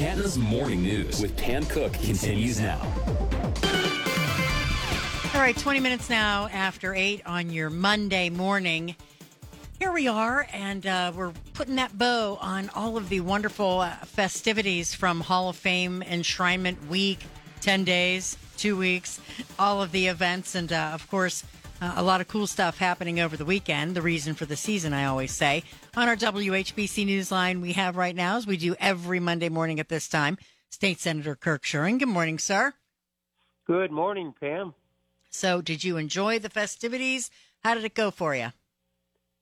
Canton's Morning News with Pam Cook continues now. All right, 20 minutes now after 8 on your Monday morning. Here we are, and uh, we're putting that bow on all of the wonderful uh, festivities from Hall of Fame Enshrinement Week 10 days, two weeks, all of the events, and uh, of course, uh, a lot of cool stuff happening over the weekend. The reason for the season, I always say. On our WHBC Newsline, we have right now, as we do every Monday morning at this time, State Senator Kirk Schuring. Good morning, sir. Good morning, Pam. So, did you enjoy the festivities? How did it go for you?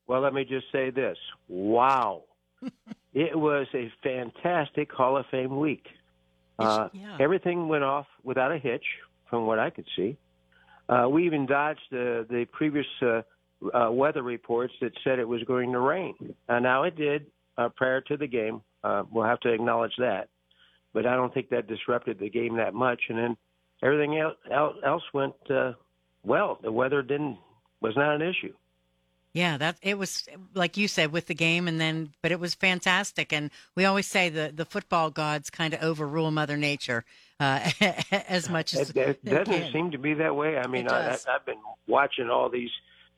Well, let me just say this. Wow. it was a fantastic Hall of Fame week. Uh, yeah. Everything went off without a hitch, from what I could see. Uh, we even dodged the the previous uh, uh, weather reports that said it was going to rain. Uh, now it did uh, prior to the game. Uh, we'll have to acknowledge that, but I don't think that disrupted the game that much. And then everything else else went uh, well. The weather didn't was not an issue. Yeah, that it was like you said with the game, and then but it was fantastic. And we always say the the football gods kind of overrule Mother Nature uh, as much as it, it doesn't can. seem to be that way. I mean, I, I, I've been watching all these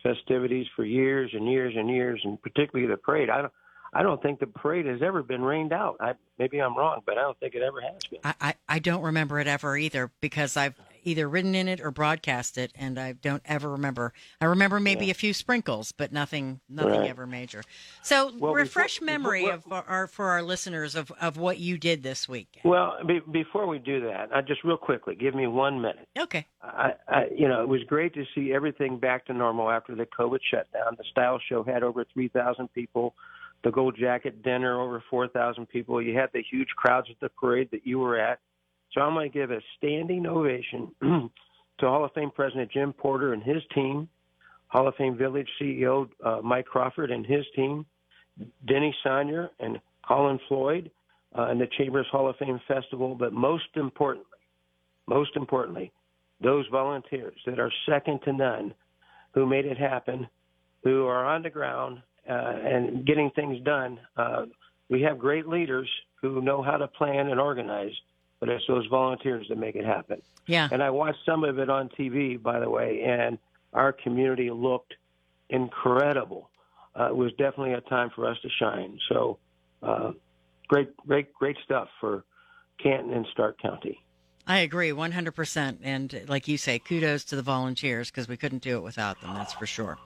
festivities for years and years and years, and particularly the parade. I don't, I don't think the parade has ever been rained out. I, maybe I'm wrong, but I don't think it ever has been. I, I I don't remember it ever either because I've either ridden in it or broadcast it, and I don't ever remember. I remember maybe a few sprinkles, but nothing nothing Right. ever major. So Well, refresh before- memory before- of our for our listeners of of what you did this week. Well, be, before we do that, I just real quickly give me one minute. Okay. I, I, you know, it was great to see everything back to normal after the COVID shutdown. The style show had over 3,000 people. The Gold Jacket dinner, over 4,000 people. You had the huge crowds at the parade that you were at. So I'm going to give a standing ovation to Hall of Fame President Jim Porter and his team, Hall of Fame Village CEO uh, Mike Crawford and his team, Denny Saunier and Colin Floyd, uh, and the Chambers Hall of Fame Festival. But most importantly, most importantly, those volunteers that are second to none who made it happen, who are on the ground uh, and getting things done. Uh, we have great leaders who know how to plan and organize, but it's those volunteers that make it happen. Yeah. And I watched some of it on TV, by the way, and our community looked incredible. Uh, it was definitely a time for us to shine. So, uh, great, great, great stuff for Canton and Stark County. I agree 100%. And like you say, kudos to the volunteers because we couldn't do it without them, that's for sure.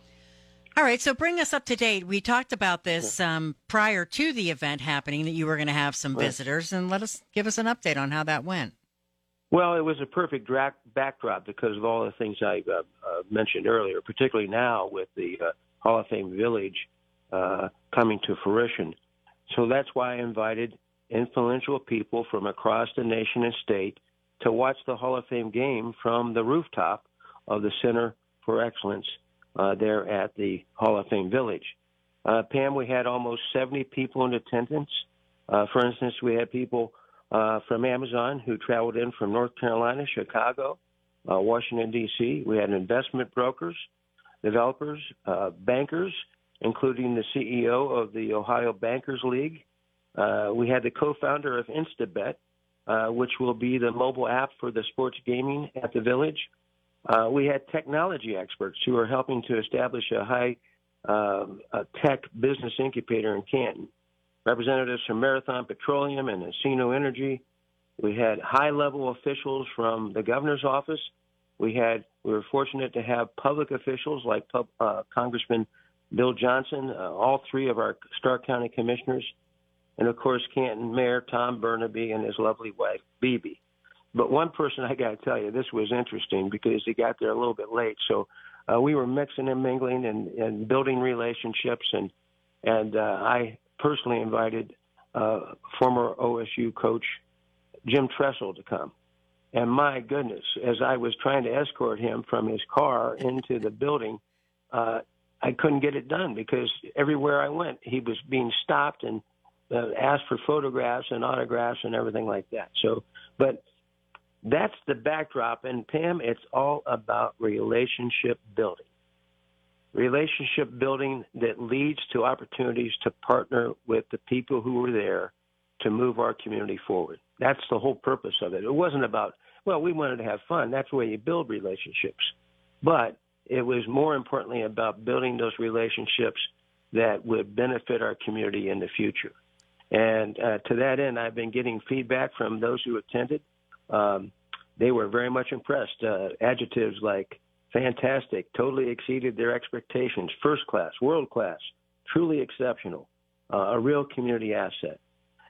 All right, so bring us up to date. We talked about this um, prior to the event happening that you were going to have some Right. visitors, and let us give us an update on how that went. Well, it was a perfect dra- backdrop because of all the things I uh, uh, mentioned earlier, particularly now with the uh, Hall of Fame Village uh, coming to fruition. So that's why I invited influential people from across the nation and state to watch the Hall of Fame game from the rooftop of the Center for Excellence uh, there at the Hall of Fame Village. Uh, Pam, we had almost 70 people in attendance. Uh, for instance, we had people uh, from Amazon who traveled in from North Carolina, Chicago, uh, Washington, D.C. We had investment brokers, developers, uh, bankers, including the CEO of the Ohio Bankers League. Uh, we had the co-founder of InstaBet, uh, which will be the mobile app for the sports gaming at the village. Uh, we had technology experts who are helping to establish a high um, a tech business incubator in Canton. Representatives from Marathon Petroleum and Encino Energy. We had high-level officials from the governor's office. We had we were fortunate to have public officials like pub, uh, Congressman Bill Johnson, uh, all three of our Stark County commissioners, and of course Canton Mayor Tom Bernabei and his lovely wife Bebe. But one person I got to tell you, this was interesting because he got there a little bit late. So uh, we were mixing and mingling and, and building relationships, and and uh, I personally invited uh, former OSU coach Jim Tressel to come. And my goodness, as I was trying to escort him from his car into the building, uh, I couldn't get it done because everywhere I went, he was being stopped and uh, asked for photographs and autographs and everything like that. So, but that's the backdrop. And Pam, it's all about relationship building. Relationship building that leads to opportunities to partner with the people who were there to move our community forward. That's the whole purpose of it. It wasn't about well, we wanted to have fun. That's way you build relationships. But it was more importantly about building those relationships that would benefit our community in the future. And uh, to that end, I've been getting feedback from those who attended. Um, they were very much impressed. Uh, adjectives like fantastic, totally exceeded their expectations, first class, world class, truly exceptional, uh, a real community asset.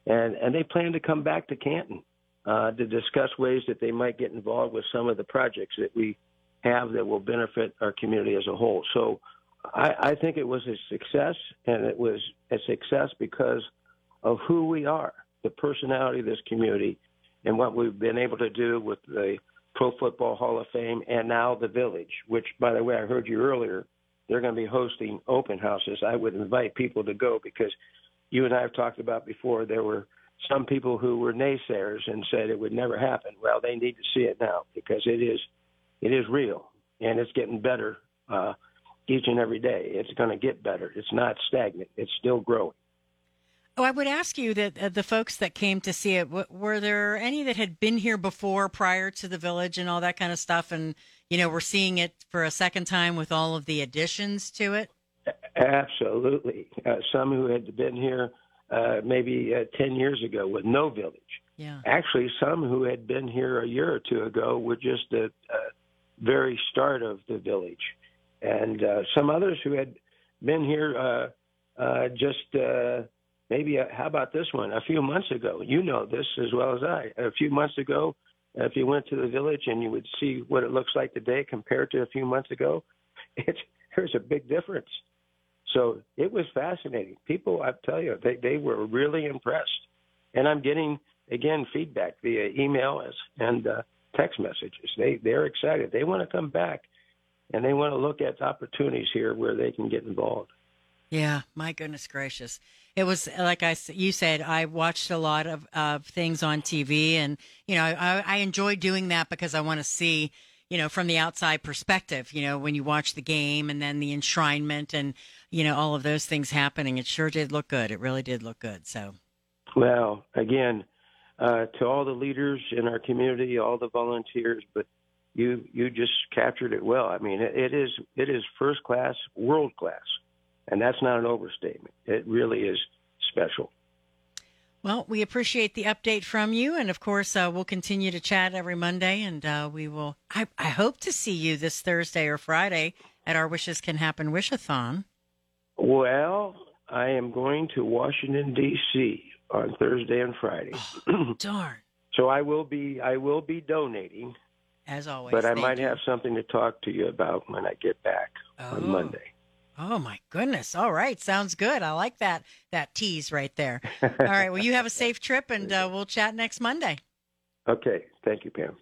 And, and they plan to come back to Canton uh, to discuss ways that they might get involved with some of the projects that we have that will benefit our community as a whole. So I, I think it was a success, and it was a success because of who we are, the personality of this community, and what we've been able to do with the Pro Football Hall of Fame and now the Village, which, by the way, I heard you earlier, they're going to be hosting open houses. I would invite people to go because you and I have talked about before there were some people who were naysayers and said it would never happen. Well, they need to see it now because it is it is real and it's getting better uh, each and every day. It's going to get better. It's not stagnant. It's still growing. Oh, I would ask you that uh, the folks that came to see it w- were there any that had been here before, prior to the village, and all that kind of stuff, and you know, we're seeing it for a second time with all of the additions to it. Absolutely, uh, some who had been here uh, maybe uh, 10 years ago with no village. Yeah. Actually, some who had been here a year or two ago were just the uh, very start of the village. And uh, some others who had been here uh, uh, just uh, maybe, uh, how about this one? A few months ago. You know this as well as I. A few months ago, if you went to the village and you would see what it looks like today compared to a few months ago, it's, there's a big difference. So it was fascinating. People, I tell you, they, they were really impressed. And I'm getting, again, feedback via email and uh, text messages. They, they're excited. They want to come back and they want to look at opportunities here where they can get involved. Yeah, my goodness gracious. It was like I you said. I watched a lot of uh, things on TV, and you know, I, I enjoy doing that because I want to see you know, from the outside perspective, you know, when you watch the game and then the enshrinement and, you know, all of those things happening, it sure did look good. It really did look good. So, well, again, uh, to all the leaders in our community, all the volunteers, but you you just captured it well. I mean, it, it is it is first class, world class, and that's not an overstatement. It really is special. Well, we appreciate the update from you, and of course, uh, we'll continue to chat every Monday, and uh, we will. I, I, hope to see you this Thursday or Friday at our Wishes Can Happen Wishathon. Well, I am going to Washington D.C. on Thursday and Friday. Oh, darn! so I will be I will be donating, as always. But I might you. have something to talk to you about when I get back oh. on Monday. Oh my goodness. All right. Sounds good. I like that that tease right there. All right. Well, you have a safe trip and uh, we'll chat next Monday. Okay. Thank you, Pam.